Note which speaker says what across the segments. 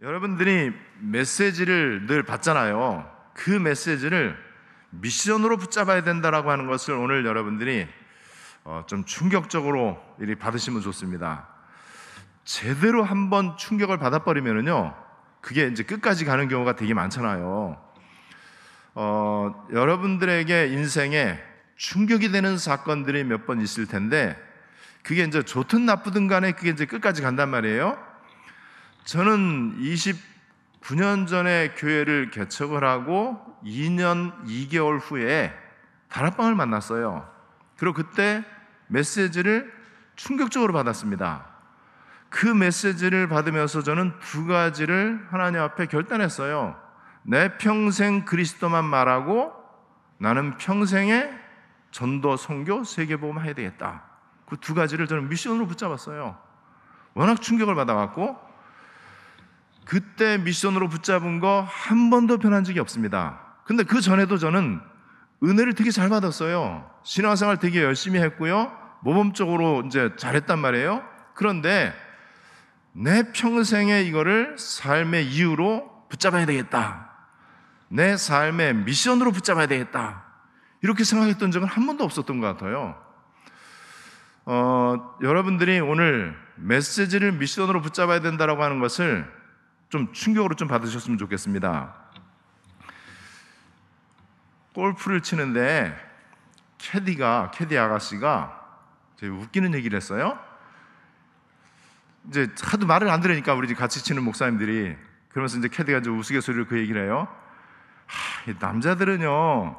Speaker 1: 여러분들이 메시지를 늘 받잖아요. 그 메시지를 미션으로 붙잡아야 된다라고 하는 것을 오늘 여러분들이 어, 좀 충격적으로 받으시면 좋습니다. 제대로 한번 충격을 받아버리면은요, 그게 이제 끝까지 가는 경우가 되게 많잖아요. 어, 여러분들에게 인생에 충격이 되는 사건들이 몇 번 있을 텐데, 그게 이제 좋든 나쁘든 간에 그게 이제 끝까지 간단 말이에요. 저는 29년 전에 교회를 개척을 하고 2년 2개월 후에 다락방을 만났어요. 그리고 그때 메시지를 충격적으로 받았습니다. 그 메시지를 받으면서 저는 두 가지를 하나님 앞에 결단했어요. 내 평생 그리스도만 말하고 나는 평생에 전도, 선교, 세계보험 해야 되겠다. 그 두 가지를 저는 미션으로 붙잡았어요. 워낙 충격을 받아갖고 그때 미션으로 붙잡은 거 한 번도 변한 적이 없습니다. 근데 그 전에도 저는 은혜를 되게 잘 받았어요. 신앙생활 되게 열심히 했고요. 모범적으로 이제 잘했단 말이에요. 그런데 내 평생에 이거를 삶의 이유로 붙잡아야 되겠다. 내 삶의 미션으로 붙잡아야 되겠다. 이렇게 생각했던 적은 한 번도 없었던 것 같아요. 어, 여러분들이 오늘 메시지를 미션으로 붙잡아야 된다라고 하는 것을 좀 충격으로 좀 받으셨으면 좋겠습니다. 골프를 치는데 캐디가 캐디 아가씨가 웃기는 얘기를 했어요. 이제 하도 말을 안 들으니까 우리 같이 치는 목사님들이 그러면서 이제 캐디가 이제 우스갯소리로 그 얘기를 해요. 하, 남자들은요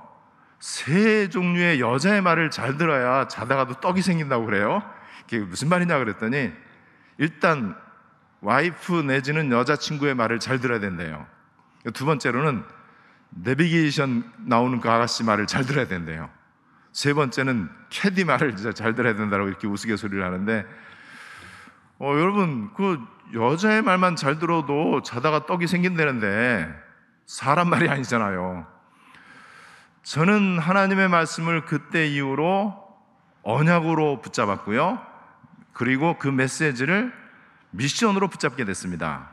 Speaker 1: 세 종류의 여자의 말을 잘 들어야 자다가도 떡이 생긴다고 그래요. 그게 무슨 말이냐 그랬더니 일단 와이프 내지는 여자친구의 말을 잘 들어야 된대요. 두 번째로는 내비게이션 나오는 그 아가씨 말을 잘 들어야 된대요. 세 번째는 캐디 말을 잘 들어야 된다고 이렇게 우스갯소리를 하는데 어, 여러분 그 여자의 말만 잘 들어도 자다가 떡이 생긴다는데 사람 말이 아니잖아요. 저는 하나님의 말씀을 그때 이후로 언약으로 붙잡았고요. 그리고 그 메시지를 미션으로 붙잡게 됐습니다.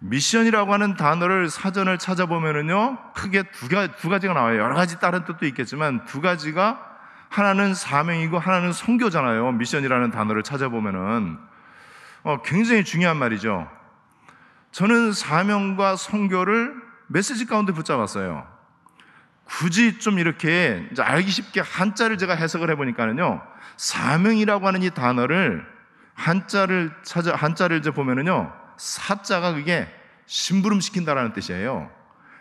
Speaker 1: 미션이라고 하는 단어를 사전을 찾아보면은요, 크게 두, 가, 두 가지가 나와요. 여러 가지 다른 뜻도 있겠지만 두 가지가 하나는 사명이고 하나는 성교잖아요. 미션이라는 단어를 찾아보면은 어, 굉장히 중요한 말이죠. 저는 사명과 성교를 메시지 가운데 붙잡았어요. 굳이 좀 이렇게 알기 쉽게 한자를 제가 해석을 해보니까는요, 사명이라고 하는 이 단어를 한자를 찾아 한자를 이제 보면은요 사자가 그게 심부름 시킨다라는 뜻이에요.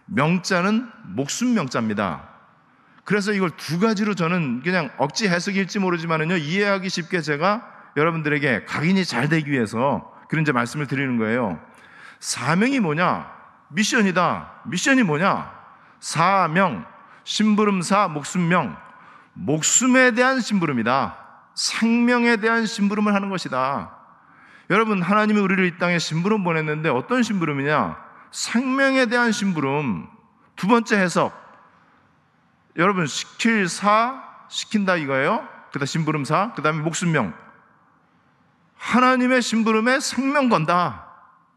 Speaker 1: 명자는 목숨 명자입니다. 그래서 이걸 두 가지로 저는 그냥 억지 해석일지 모르지만은요 이해하기 쉽게 제가 여러분들에게 각인이 잘 되기 위해서 그런 이제 말씀을 드리는 거예요. 사명이 뭐냐? 미션이다. 미션이 뭐냐? 사명, 심부름사, 목숨명, 목숨에 대한 심부름이다. 생명에 대한 심부름을 하는 것이다. 여러분, 하나님이 우리를 이 땅에 심부름 보냈는데 어떤 심부름이냐? 생명에 대한 심부름. 두 번째 해석. 여러분, 시킬 사, 시킨다 이거예요. 그 다음 심부름 사, 그 다음에 목숨명. 하나님의 심부름에 생명 건다.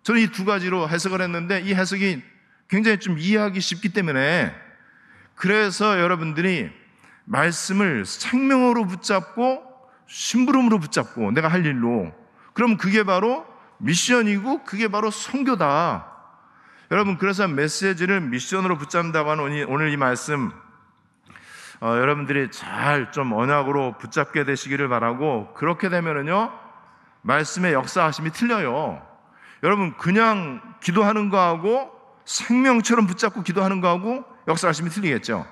Speaker 1: 저는 이 두 가지로 해석을 했는데 이 해석이 굉장히 좀 이해하기 쉽기 때문에 그래서 여러분들이 말씀을 생명으로 붙잡고 심부름으로 붙잡고 내가 할 일로 그럼 그게 바로 미션이고 그게 바로 성교다. 여러분 그래서 메시지를 미션으로 붙잡는다고 하는 오늘 이 말씀 어, 여러분들이 잘 좀 언약으로 붙잡게 되시기를 바라고 그렇게 되면은요 말씀의 역사하심이 틀려요. 여러분 그냥 기도하는 거하고 생명처럼 붙잡고 기도하는 거하고 역사하심이 틀리겠죠.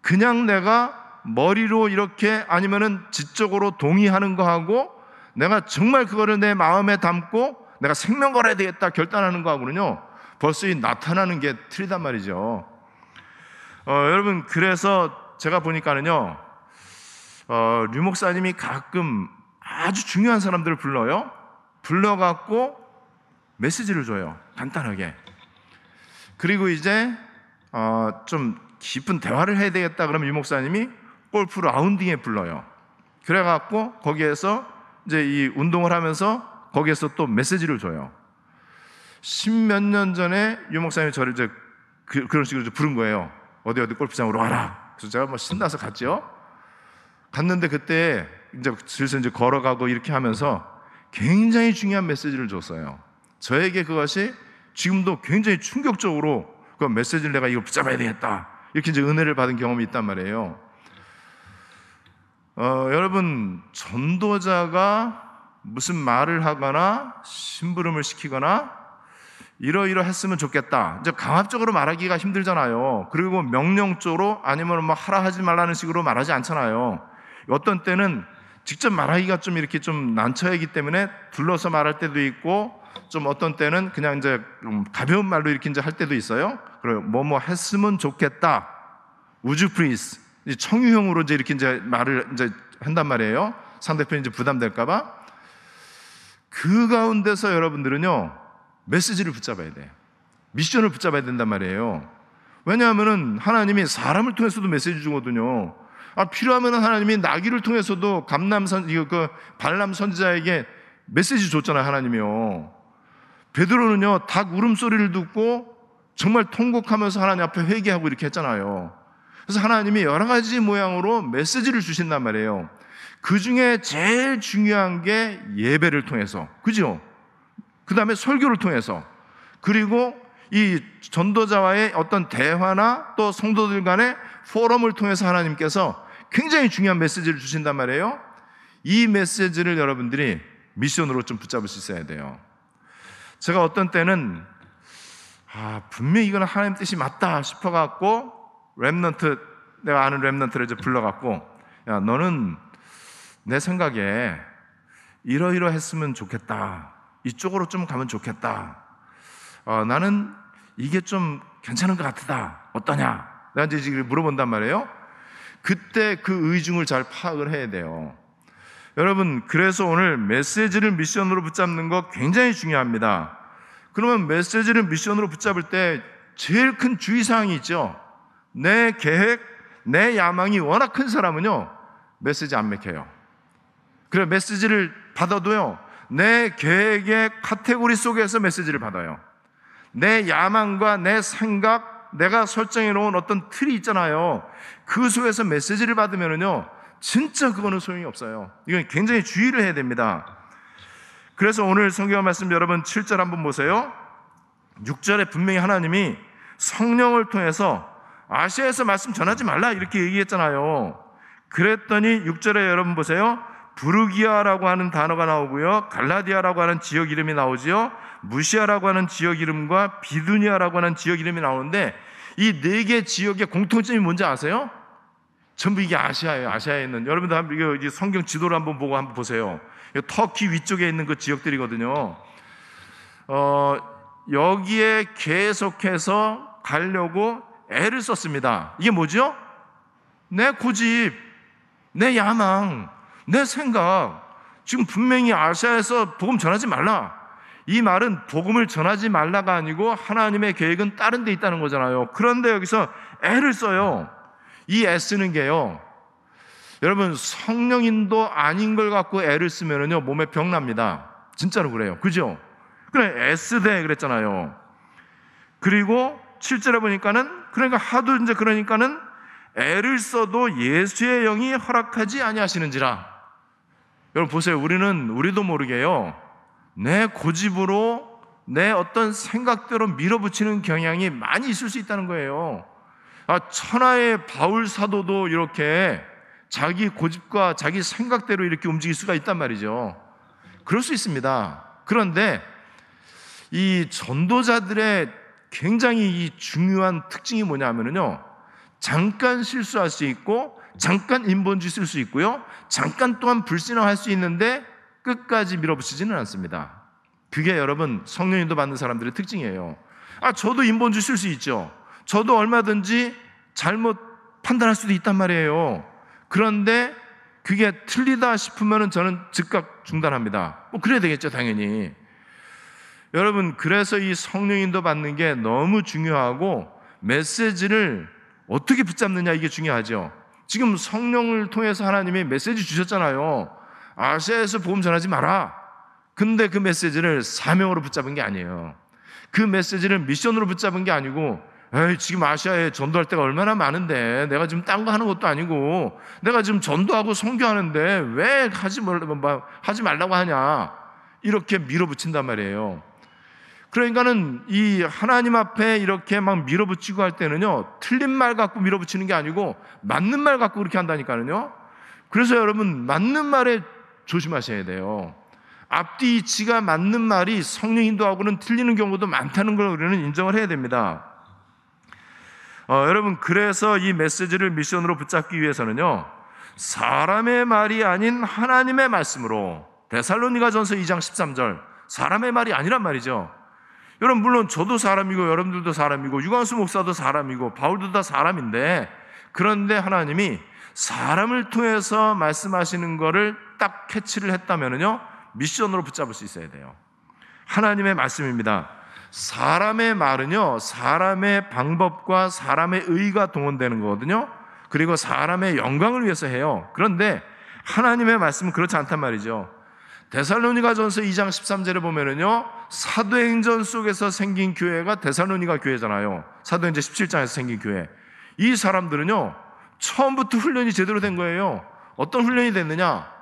Speaker 1: 그냥 내가 머리로 이렇게 아니면은 지적으로 동의하는 거하고 내가 정말 그거를 내 마음에 담고 내가 생명 걸어야 되겠다 결단하는 거하고는요 벌써 이 나타나는 게 틀리단 말이죠. 어, 여러분 그래서 제가 보니까는요 어, 류 목사님이 가끔 아주 중요한 사람들을 불러요. 불러갖고 메시지를 줘요. 간단하게. 그리고 이제 어, 좀 깊은 대화를 해야 되겠다 그러면 유 목사님이 골프 라운딩에 불러요. 그래갖고 거기에서 이제 이 운동을 하면서 거기에서 또 메시지를 줘요. 십몇 년 전에 유 목사님이 저를 이제 그, 런 식으로 부른 거예요. 어디 어디 골프장으로 와라. 그래서 제가 뭐 신나서 갔죠. 갔는데 그때 이제 슬슬 이제 걸어가고 이렇게 하면서 굉장히 중요한 메시지를 줬어요. 저에게 그것이 지금도 굉장히 충격적으로 그 메시지를 내가 이걸 붙잡아야 되겠다. 이렇게 이제 은혜를 받은 경험이 있단 말이에요. 어, 여러분 전도자가 무슨 말을 하거나 심부름을 시키거나 이러이러 했으면 좋겠다. 이제 강압적으로 말하기가 힘들잖아요. 그리고 명령적으로 아니면 뭐 하라 하지 말라는 식으로 말하지 않잖아요. 어떤 때는 직접 말하기가 좀 이렇게 좀 난처하기 때문에 둘러서 말할 때도 있고 좀 어떤 때는 그냥 이제 좀 가벼운 말로 이렇게 이제 할 때도 있어요. 그리고 뭐뭐 했으면 좋겠다. Would you please 청유형으로 이제 이렇게 이제 말을 이제 한단 말이에요. 상대편이 이제 부담될까봐. 그 가운데서 여러분들은요 메시지를 붙잡아야 돼. 미션을 붙잡아야 된단 말이에요. 왜냐하면은 하나님이 사람을 통해서도 메시지 주거든요. 아, 필요하면 하나님이 나귀를 통해서도 감남선 이거 그 발람 선지자에게 메시지 줬잖아요, 하나님이요. 베드로는요, 닭 울음소리를 듣고 정말 통곡하면서 하나님 앞에 회개하고 이렇게 했잖아요. 그래서 하나님이 여러 가지 모양으로 메시지를 주신단 말이에요. 그 중에 제일 중요한 게 예배를 통해서. 그죠? 그 다음에 설교를 통해서. 그리고 이 전도자와의 어떤 대화나 또 성도들 간의 포럼을 통해서 하나님께서 굉장히 중요한 메시지를 주신단 말이에요. 이 메시지를 여러분들이 미션으로 좀 붙잡을 수 있어야 돼요. 제가 어떤 때는 아, 분명히 이거는 하나님 뜻이 맞다 싶어 갖고 Remnant 내가 아는 Remnant를 이제 불러 갖고 야, 너는 내 생각에 이러이러 했으면 좋겠다. 이쪽으로 좀 가면 좋겠다. 어, 나는 이게 좀 괜찮은 것 같다. 어떠냐? 내가 이제 지금 물어본단 말이에요. 그때 그 의중을 잘 파악을 해야 돼요. 여러분, 그래서 오늘 메시지를 미션으로 붙잡는 거 굉장히 중요합니다. 그러면 메시지를 미션으로 붙잡을 때 제일 큰 주의사항이 있죠. 내 계획, 내 야망이 워낙 큰 사람은요, 메시지 안 맥혀요. 그래, 메시지를 받아도요, 내 계획의 카테고리 속에서 메시지를 받아요. 내 야망과 내 생각, 내가 설정해 놓은 어떤 틀이 있잖아요. 그 속에서 메시지를 받으면은요, 진짜 그거는 소용이 없어요. 이건 굉장히 주의를 해야 됩니다. 그래서 오늘 성경 말씀 여러분 7절 한번 보세요. 6절에 분명히 하나님이 성령을 통해서 아시아에서 말씀 전하지 말라 이렇게 얘기했잖아요. 그랬더니 6절에 여러분 보세요. 부르기아라고 하는 단어가 나오고요. 갈라디아라고 하는 지역 이름이 나오지요. 무시아라고 하는 지역 이름과 비두니아라고 하는 지역 이름이 나오는데 이 네 개 지역의 공통점이 뭔지 아세요? 전부 이게 아시아예요. 아시아에 있는 여러분들 한번 이거 성경 지도를 한번 보고 한번 보세요. 터키 위쪽에 있는 그 지역들이거든요. 어, 여기에 계속해서 가려고 애를 썼습니다. 이게 뭐죠? 내 고집, 내 야망, 내 생각, 지금 분명히 아시아에서 복음 전하지 말라. 이 말은 복음을 전하지 말라가 아니고 하나님의 계획은 다른 데 있다는 거잖아요. 그런데 여기서 애를 써요. 이 애쓰는 게요. 여러분 성령인도 아닌 걸 갖고 애를 쓰면은요 몸에 병 납니다. 진짜로 그래요. 그죠? 그래 애쓰대 그랬잖아요. 그리고 7절에 보니까는 그러니까 하도 이제 그러니까는 애를 써도 예수의 영이 허락하지 아니하시는지라. 여러분 보세요. 우리는 우리도 모르게요. 내 고집으로 내 어떤 생각대로 밀어붙이는 경향이 많이 있을 수 있다는 거예요. 아, 천하의 바울 사도도 이렇게 자기 고집과 자기 생각대로 이렇게 움직일 수가 있단 말이죠. 그럴 수 있습니다. 그런데 이 전도자들의 굉장히 이 중요한 특징이 뭐냐면요. 잠깐 실수할 수 있고 잠깐 인본주의 쓸 수 있고요. 잠깐 또한 불신앙할 수 있는데 끝까지 밀어붙이지는 않습니다. 그게 여러분 성령님도 받는 사람들의 특징이에요. 아, 저도 인본주의 쓸 수 있죠. 저도 얼마든지 잘못 판단할 수도 있단 말이에요. 그런데 그게 틀리다 싶으면 저는 즉각 중단합니다. 뭐 그래야 되겠죠, 당연히. 여러분, 그래서 이 성령 인도 받는 게 너무 중요하고 메시지를 어떻게 붙잡느냐 이게 중요하죠. 지금 성령을 통해서 하나님이 메시지 주셨잖아요. 아시아에서 복음 전하지 마라. 근데 그 메시지를 사명으로 붙잡은 게 아니에요. 그 메시지를 미션으로 붙잡은 게 아니고 에이, 지금 아시아에 전도할 때가 얼마나 많은데 내가 지금 딴 거 하는 것도 아니고 내가 지금 전도하고 선교하는데 왜 하지 말 하지 말라고 하냐 이렇게 밀어붙인단 말이에요. 그러니까는 이 하나님 앞에 이렇게 막 밀어붙이고 할 때는요 틀린 말 갖고 밀어붙이는 게 아니고 맞는 말 갖고 그렇게 한다니까는요. 그래서 여러분 맞는 말에 조심하셔야 돼요. 앞뒤 이치가 맞는 말이 성령 인도하고는 틀리는 경우도 많다는 걸 우리는 인정을 해야 됩니다. 어, 여러분 그래서 이 메시지를 미션으로 붙잡기 위해서는요 사람의 말이 아닌 하나님의 말씀으로 데살로니가 전서 2장 13절 사람의 말이 아니란 말이죠. 여러분 물론 저도 사람이고 여러분들도 사람이고 유광수 목사도 사람이고 바울도 다 사람인데 그런데 하나님이 사람을 통해서 말씀하시는 것을 딱 캐치를 했다면요 미션으로 붙잡을 수 있어야 돼요. 하나님의 말씀입니다. 사람의 말은요, 사람의 방법과 사람의 의가 동원되는 거거든요. 그리고 사람의 영광을 위해서 해요. 그런데 하나님의 말씀은 그렇지 않단 말이죠. 데살로니가 전서 2장 13절에 보면은요, 사도행전 속에서 생긴 교회가 데살로니가 교회잖아요. 사도행전 17장에서 생긴 교회. 이 사람들은요, 처음부터 훈련이 제대로 된 거예요. 어떤 훈련이 됐느냐?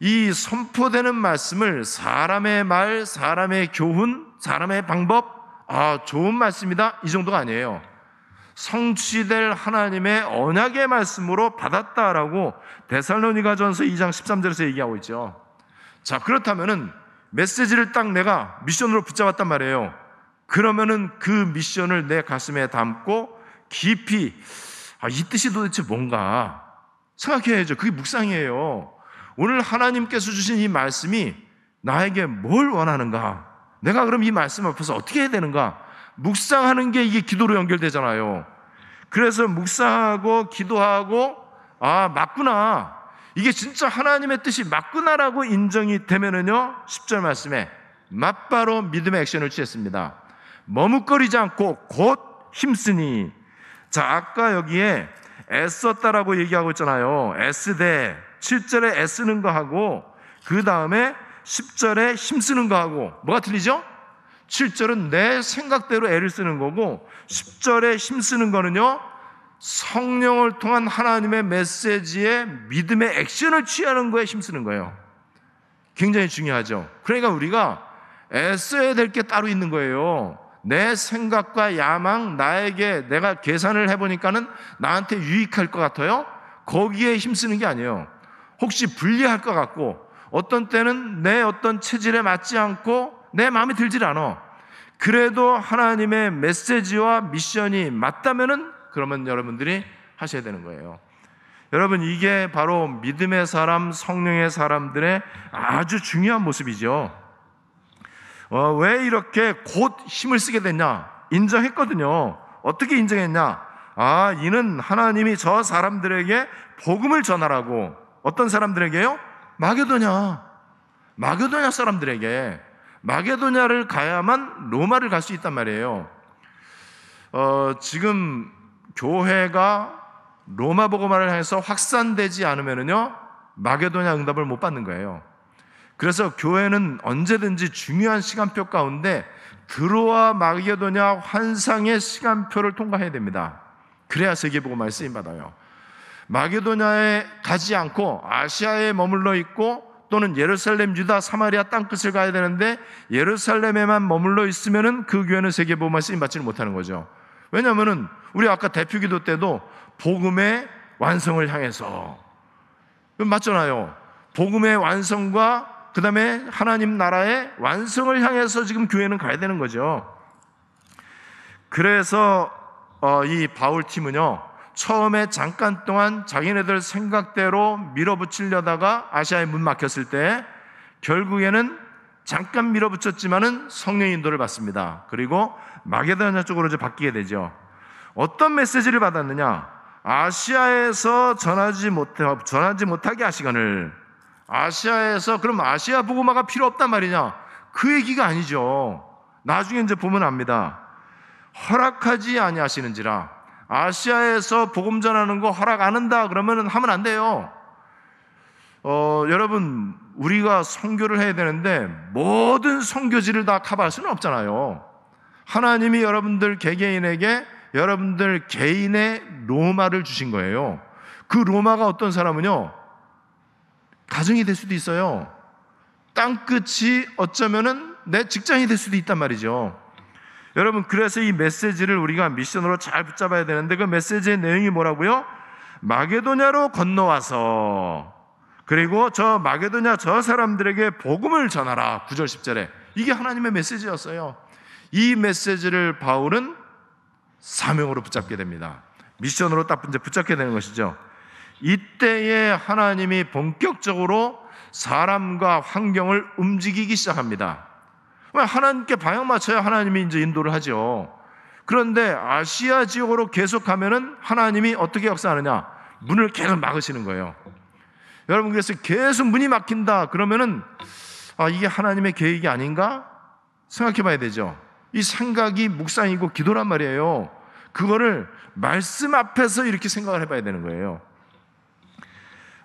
Speaker 1: 이 선포되는 말씀을 사람의 말, 사람의 교훈, 사람의 방법, 아, 좋은 말씀이다. 이 정도가 아니에요. 성취될 하나님의 언약의 말씀으로 받았다라고 데살로니가 전서 2장 13절에서 얘기하고 있죠. 자, 그렇다면은 메시지를 딱 내가 미션으로 붙잡았단 말이에요. 그러면은 그 미션을 내 가슴에 담고 깊이, 아, 이 뜻이 도대체 뭔가 생각해야죠. 그게 묵상이에요. 오늘 하나님께서 주신 이 말씀이 나에게 뭘 원하는가? 내가 그럼 이 말씀 앞에서 어떻게 해야 되는가? 묵상하는 게 이게 기도로 연결되잖아요. 그래서 묵상하고 기도하고 아, 맞구나. 이게 진짜 하나님의 뜻이 맞구나라고 인정이 되면은요. 10절 말씀에 맞바로 믿음의 액션을 취했습니다. 머뭇거리지 않고 곧 힘쓰니. 자, 아까 여기에 애썼다라고 얘기하고 있잖아요. 애쓰되 7절에 애쓰는 거 하고 그 다음에 10절에 힘쓰는 거 하고 뭐가 틀리죠? 7절은 내 생각대로 애를 쓰는 거고 10절에 힘쓰는 거는요. 성령을 통한 하나님의 메시지에 믿음의 액션을 취하는 거에 힘쓰는 거예요. 굉장히 중요하죠. 그러니까 우리가 애써야 될 게 따로 있는 거예요. 내 생각과 야망, 나에게 내가 계산을 해보니까는 나한테 유익할 것 같아요? 거기에 힘쓰는 게 아니에요. 혹시 불리할 것 같고 어떤 때는 내 어떤 체질에 맞지 않고 내 마음에 들질 않아. 그래도 하나님의 메시지와 미션이 맞다면은 그러면 여러분들이 하셔야 되는 거예요. 여러분 이게 바로 믿음의 사람, 성령의 사람들의 아주 중요한 모습이죠. 어, 왜 이렇게 곧 힘을 쓰게 됐냐? 인정했거든요. 어떻게 인정했냐? 아, 이는 하나님이 저 사람들에게 복음을 전하라고 어떤 사람들에게요? 마게도냐. 마게도냐 사람들에게 마게도냐를 가야만 로마를 갈 수 있단 말이에요. 어, 지금 교회가 로마 복음화를 해서 확산되지 않으면요 마게도냐 응답을 못 받는 거예요. 그래서 교회는 언제든지 중요한 시간표 가운데 드로아 마게도냐 환상의 시간표를 통과해야 됩니다. 그래야 세계복음화에 쓰임 받아요. 마게도냐에 가지 않고 아시아에 머물러 있고 또는 예루살렘, 유다, 사마리아 땅 끝을 가야 되는데 예루살렘에만 머물러 있으면은 그 교회는 세계복음화 쓰임 받지를 못하는 거죠. 왜냐하면은 우리 아까 대표기도 때도 복음의 완성을 향해서 맞잖아요. 복음의 완성과 그 다음에 하나님 나라의 완성을 향해서 지금 교회는 가야 되는 거죠. 그래서 어, 이 바울 팀은요 처음에 잠깐 동안 자기네들 생각대로 밀어붙이려다가 아시아에 문 막혔을 때 결국에는 잠깐 밀어붙였지만은 성령 인도를 받습니다. 그리고 마게도냐 쪽으로 이제 바뀌게 되죠. 어떤 메시지를 받았느냐? 아시아에서 전하지 못해 전하지 못하게 하시거늘 아시아에서 그럼 아시아 복음화가 필요 없단 말이냐? 그 얘기가 아니죠. 나중에 이제 보면 압니다. 허락하지 아니하시는지라 아시아에서 복음 전하는 거 허락 안 한다 그러면 하면 안 돼요. 어, 여러분 우리가 선교를 해야 되는데 모든 선교지를 다 커버할 수는 없잖아요. 하나님이 여러분들 개개인에게 여러분들 개인의 로마를 주신 거예요. 그 로마가 어떤 사람은요, 가정이 될 수도 있어요. 땅 끝이 어쩌면은 내 직장이 될 수도 있단 말이죠. 여러분, 그래서 이 메시지를 우리가 미션으로 잘 붙잡아야 되는데 그 메시지의 내용이 뭐라고요? 마게도냐로 건너와서 그리고 저 마게도냐 저 사람들에게 복음을 전하라. 9절 10절에. 이게 하나님의 메시지였어요. 이 메시지를 바울은 사명으로 붙잡게 됩니다. 미션으로 딱 이제 붙잡게 되는 것이죠. 이때에 하나님이 본격적으로 사람과 환경을 움직이기 시작합니다. 하나님께 방향 맞춰야 하나님이 이제 인도를 하죠. 그런데 아시아 지역으로 계속 가면은 하나님이 어떻게 역사하느냐? 문을 계속 막으시는 거예요. 여러분 그래서 계속 문이 막힌다 그러면은 아 이게 하나님의 계획이 아닌가 생각해 봐야 되죠. 이 생각이 묵상이고 기도란 말이에요. 그거를 말씀 앞에서 이렇게 생각을 해 봐야 되는 거예요.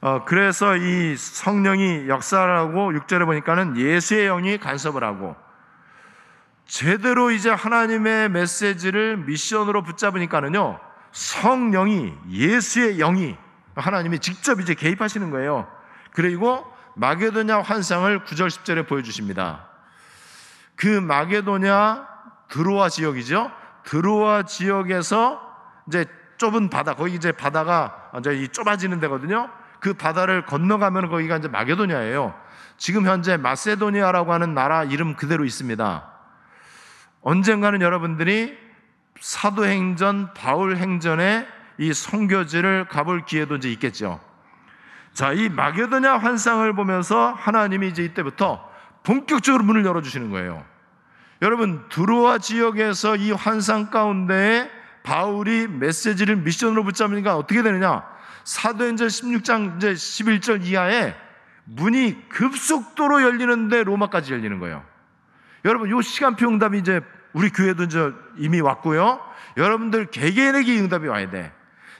Speaker 1: 어, 그래서 이 성령이 역사하고 6절에 보니까는 예수의 영이 간섭을 하고 제대로 이제 하나님의 메시지를 미션으로 붙잡으니까는요 성령이 예수의 영이 하나님이 직접 이제 개입하시는 거예요. 그리고 마게도냐 환상을 9절 10절에 보여주십니다. 그 마게도냐 드로아 지역이죠. 드로아 지역에서 이제 좁은 바다, 거기 이제 바다가 이제 이 좁아지는 데거든요. 그 바다를 건너가면 거기가 이제 마게도냐예요. 지금 현재 마세도니아라고 하는 나라 이름 그대로 있습니다. 언젠가는 여러분들이 사도행전, 바울행전에 이 성교지를 가볼 기회도 이제 있겠죠. 자, 이 마게도냐 환상을 보면서 하나님이 이제 이때부터 본격적으로 문을 열어주시는 거예요. 여러분, 드로아 지역에서 이 환상 가운데 바울이 메시지를 미션으로 붙잡으니까 어떻게 되느냐? 사도행전 16장 이제 11절 이하에 문이 급속도로 열리는데 로마까지 열리는 거예요. 여러분, 요 시간표 응답이 이제 우리 교회도 이제 이미 왔고요. 여러분들 개개인에게 응답이 와야 돼.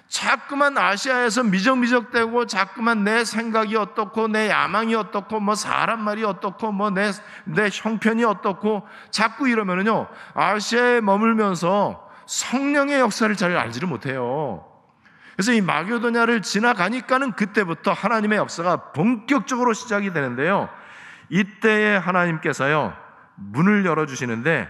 Speaker 1: 자꾸만 아시아에서 미적미적되고 자꾸만 내 생각이 어떻고 내 야망이 어떻고 뭐 사람 말이 어떻고 뭐 내 내 형편이 어떻고 자꾸 이러면은요 아시아에 머물면서 성령의 역사를 잘 알지를 못해요. 그래서 이 마교도냐를 지나가니까는 그때부터 하나님의 역사가 본격적으로 시작이 되는데요. 이때에 하나님께서요 문을 열어 주시는데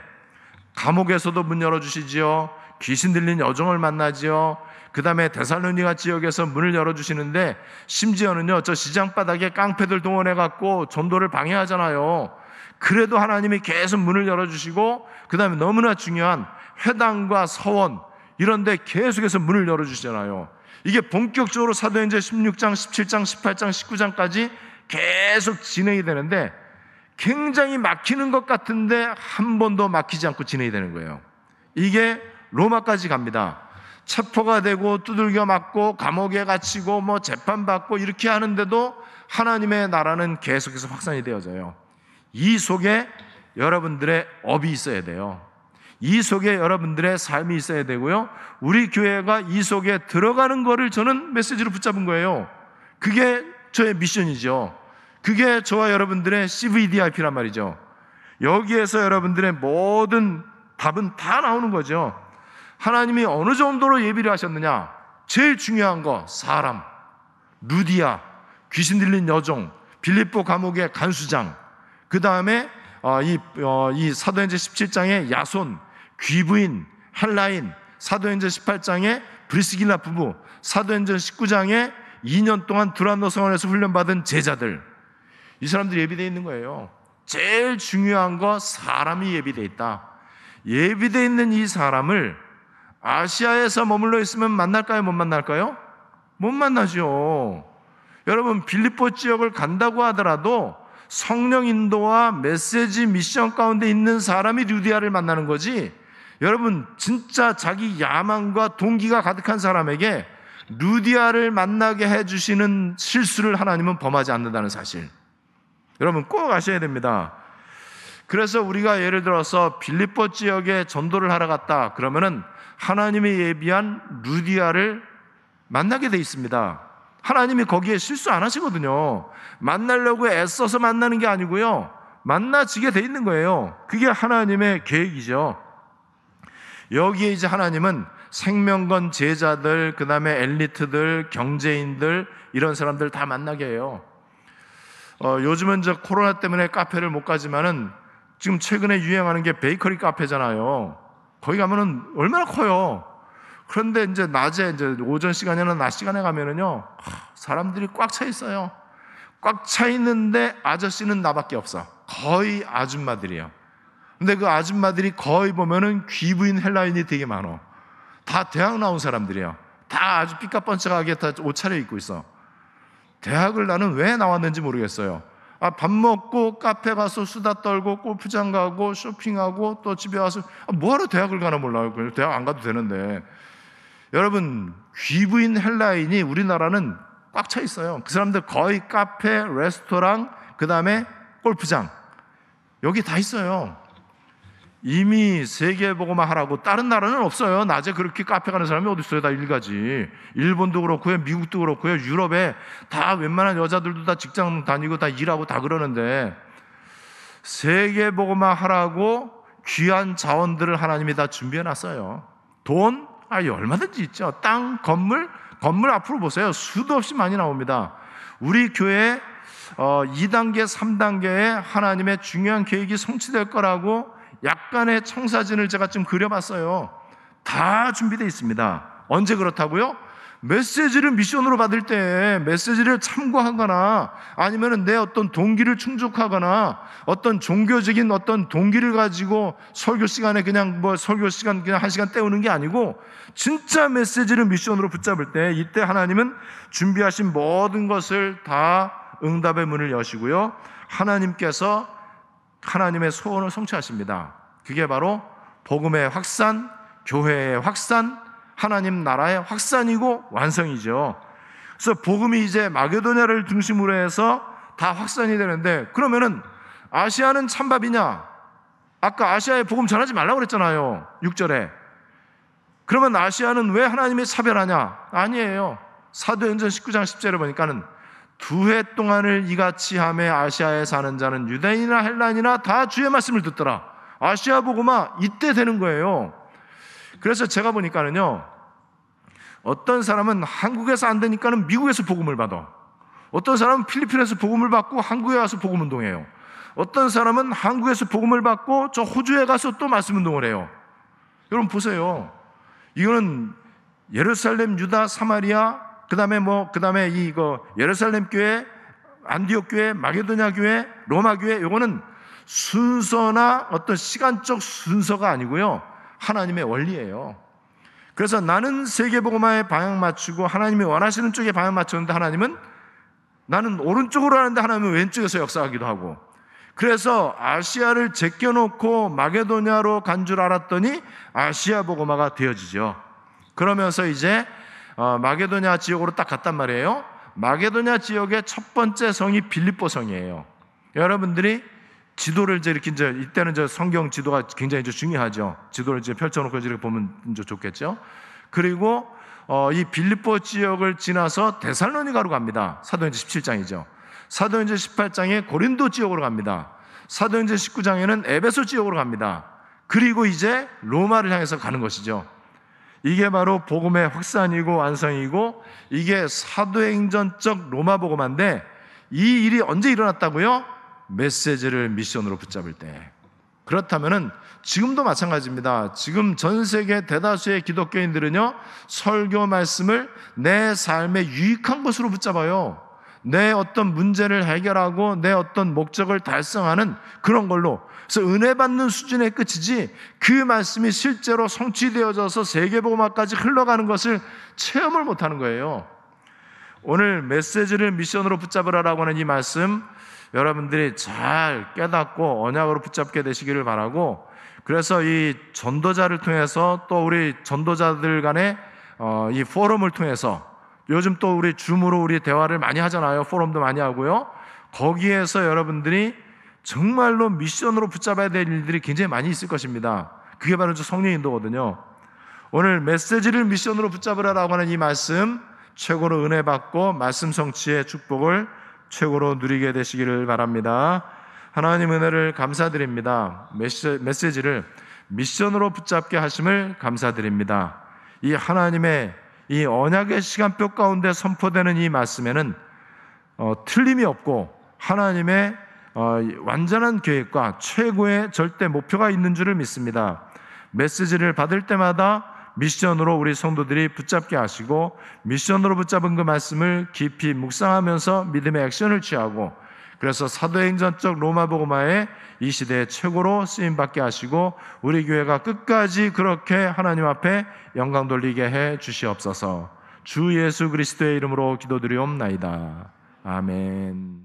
Speaker 1: 감옥에서도 문 열어 주시지요. 귀신 들린 여종을 만나지요. 그 다음에 데살로니가 지역에서 문을 열어주시는데 심지어는요, 저 시장 바닥에 깡패들 동원해갖고 전도를 방해하잖아요. 그래도 하나님이 계속 문을 열어주시고, 그 다음에 너무나 중요한 회당과 서원, 이런데 계속해서 문을 열어주시잖아요. 이게 본격적으로 사도행전 16장, 17장, 18장, 19장까지 계속 진행이 되는데 굉장히 막히는 것 같은데 한 번도 막히지 않고 진행이 되는 거예요. 이게 로마까지 갑니다. 체포가 되고 두들겨 맞고 감옥에 갇히고 뭐 재판받고 이렇게 하는데도 하나님의 나라는 계속해서 확산이 되어져요. 이 속에 여러분들의 업이 있어야 돼요. 이 속에 여러분들의 삶이 있어야 되고요. 우리 교회가 이 속에 들어가는 거를 저는 메시지로 붙잡은 거예요. 그게 저의 미션이죠. 그게 저와 여러분들의 CVDIP란 말이죠. 여기에서 여러분들의 모든 답은 다 나오는 거죠. 하나님이 어느 정도로 예비를 하셨느냐? 제일 중요한 거 사람, 루디아, 귀신 들린 여종, 빌립보 감옥의 간수장, 그 다음에 어, 이, 어, 이 사도행전 17장의 야손, 귀부인, 헬라인, 사도행전 18장의 브리스길라 부부, 사도행전 19장에 2년 동안 두란노 성원에서 훈련받은 제자들, 이 사람들이 예비되어 있는 거예요. 제일 중요한 거 사람이 예비되어 있다. 예비되어 있는 이 사람을 아시아에서 머물러 있으면 만날까요? 못 만날까요? 못 만나죠. 여러분, 빌리포 지역을 간다고 하더라도 성령 인도와 메시지 미션 가운데 있는 사람이 루디아를 만나는 거지. 여러분, 진짜 자기 야망과 동기가 가득한 사람에게 루디아를 만나게 해주시는 실수를 하나님은 범하지 않는다는 사실. 여러분 꼭 아셔야 됩니다. 그래서 우리가 예를 들어서 빌립보 지역에 전도를 하러 갔다. 그러면은 하나님이 예비한 루디아를 만나게 돼 있습니다. 하나님이 거기에 실수 안 하시거든요. 만나려고 애써서 만나는 게 아니고요. 만나지게 돼 있는 거예요. 그게 하나님의 계획이죠. 여기에 이제 하나님은 생명건 제자들, 그 다음에 엘리트들, 경제인들, 이런 사람들 다 만나게 해요. 어, 요즘은 저 코로나 때문에 카페를 못 가지만은 지금 최근에 유행하는 게 베이커리 카페잖아요. 거기 가면은 얼마나 커요. 그런데 이제 낮에 이제 오전 시간이나 낮 시간에 가면은요 사람들이 꽉 차 있어요. 꽉 차 있는데 아저씨는 나밖에 없어. 거의 아줌마들이에요. 근데 그 아줌마들이 거의 보면은 귀부인 헬라인이 되게 많어. 다 대학 나온 사람들이에요. 다 아주 삐까뻔쩍하게 다 옷 차려 입고 있어. 대학을 나는 왜 나왔는지 모르겠어요. 아, 밥 먹고 카페 가서 수다 떨고 골프장 가고 쇼핑하고 또 집에 와서 아, 뭐하러 대학을 가나 몰라요. 대학 안 가도 되는데. 여러분, 귀부인 헬라인이 우리나라는 꽉 차 있어요. 그 사람들 거의 카페, 레스토랑, 그 다음에 골프장. 여기 다 있어요. 이미 세계보고만 하라고 다른 나라는 없어요. 낮에 그렇게 카페 가는 사람이 어디 있어요? 다 일가지. 일본도 그렇고요, 미국도 그렇고요, 유럽에 다 웬만한 여자들도 다 직장 다니고 다 일하고 다 그러는데 세계보고만 하라고 귀한 자원들을 하나님이 다 준비해 놨어요. 돈, 아, 얼마든지 있죠. 땅, 건물, 건물 앞으로 보세요. 수도 없이 많이 나옵니다. 우리 교회 어, 2단계, 3단계에 하나님의 중요한 계획이 성취될 거라고 약간의 청사진을 제가 좀 그려봤어요. 다 준비되어 있습니다. 언제 그렇다고요? 메시지를 미션으로 받을 때 메시지를 참고하거나 아니면 내 어떤 동기를 충족하거나 어떤 종교적인 어떤 동기를 가지고 설교 시간에 그냥 뭐 설교 시간 그냥 한 시간 때우는 게 아니고 진짜 메시지를 미션으로 붙잡을 때 이때 하나님은 준비하신 모든 것을 다 응답의 문을 여시고요. 하나님께서 하나님의 소원을 성취하십니다. 그게 바로 복음의 확산, 교회의 확산, 하나님 나라의 확산이고 완성이죠. 그래서 복음이 이제 마게도냐를 중심으로 해서 다 확산이 되는데 그러면은 아시아는 찬밥이냐? 아까 아시아에 복음 전하지 말라고 그랬잖아요. 6절에. 그러면 아시아는 왜 하나님이 차별하냐? 아니에요. 사도행전 19장 10절에 보니까는 두 해 동안을 이같이 함에 아시아에 사는 자는 유대인이나 헬란이나 다 주의 말씀을 듣더라. 아시아 복음아 이때 되는 거예요. 그래서 제가 보니까는요, 어떤 사람은 한국에서 안 되니까는 미국에서 복음을 받아. 어떤 사람은 필리핀에서 복음을 받고 한국에 와서 복음 운동해요. 어떤 사람은 한국에서 복음을 받고 저 호주에 가서 또 말씀 운동을 해요. 여러분 보세요. 이거는 예루살렘, 유다, 사마리아, 그 다음에 뭐, 그 다음에 이거 예루살렘 교회, 안디옥 교회, 마게도냐 교회, 로마 교회, 요거는 순서나 어떤 시간적 순서가 아니고요. 하나님의 원리예요. 그래서 나는 세계복음화에 방향 맞추고 하나님이 원하시는 쪽에 방향 맞췄는데 하나님은 나는 오른쪽으로 하는데 하나님은 왼쪽에서 역사하기도 하고 그래서 아시아를 제껴놓고 마게도냐로 간 줄 알았더니 아시아 복음화가 되어지죠. 그러면서 이제 어, 마게도냐 지역으로 딱 갔단 말이에요. 마게도냐 지역의 첫 번째 성이 빌립보 성이에요. 여러분들이 지도를 이제 이렇게 이제 이때는 이제 성경 지도가 굉장히 이제 중요하죠. 지도를 이제 펼쳐놓고 이렇게 보면 이제 좋겠죠. 그리고 어, 이 빌립보 지역을 지나서 데살로니가로 갑니다. 사도행전 17장이죠. 사도행전 18장에 고린도 지역으로 갑니다. 사도행전 19장에는 에베소 지역으로 갑니다. 그리고 이제 로마를 향해서 가는 것이죠. 이게 바로 복음의 확산이고 완성이고 이게 사도행전적 로마 복음화인데 이 일이 언제 일어났다고요? 메시지를 미션으로 붙잡을 때. 그렇다면은 지금도 마찬가지입니다. 지금 전 세계 대다수의 기독교인들은요, 설교 말씀을 내 삶에 유익한 것으로 붙잡아요. 내 어떤 문제를 해결하고 내 어떤 목적을 달성하는 그런 걸로. 그래서 은혜 받는 수준의 끝이지 그 말씀이 실제로 성취되어져서 세계복음화까지 흘러가는 것을 체험을 못하는 거예요. 오늘 메시지를 미션으로 붙잡으라라고 하는 이 말씀 여러분들이 잘 깨닫고 언약으로 붙잡게 되시기를 바라고 그래서 이 전도자를 통해서 또 우리 전도자들 간의 어, 이 포럼을 통해서 요즘 또 우리 줌으로 우리 대화를 많이 하잖아요. 포럼도 많이 하고요. 거기에서 여러분들이 정말로 미션으로 붙잡아야 될 일들이 굉장히 많이 있을 것입니다. 그게 바로 성령 인도거든요. 오늘 메시지를 미션으로 붙잡으라라고 하는 이 말씀 최고로 은혜 받고 말씀 성취의 축복을 최고로 누리게 되시기를 바랍니다. 하나님 은혜를 감사드립니다. 메시지를 미션으로 붙잡게 하심을 감사드립니다. 이 하나님의 이 언약의 시간표 가운데 선포되는 이 말씀에는 어, 틀림이 없고 하나님의 어, 완전한 계획과 최고의 절대 목표가 있는 줄을 믿습니다. 메시지를 받을 때마다 미션으로 우리 성도들이 붙잡게 하시고 미션으로 붙잡은 그 말씀을 깊이 묵상하면서 믿음의 액션을 취하고 그래서 사도행전적 로마 복음화의 이 시대의 최고로 쓰임 받게 하시고 우리 교회가 끝까지 그렇게 하나님 앞에 영광 돌리게 해 주시옵소서. 주 예수 그리스도의 이름으로 기도드리옵나이다. 아멘.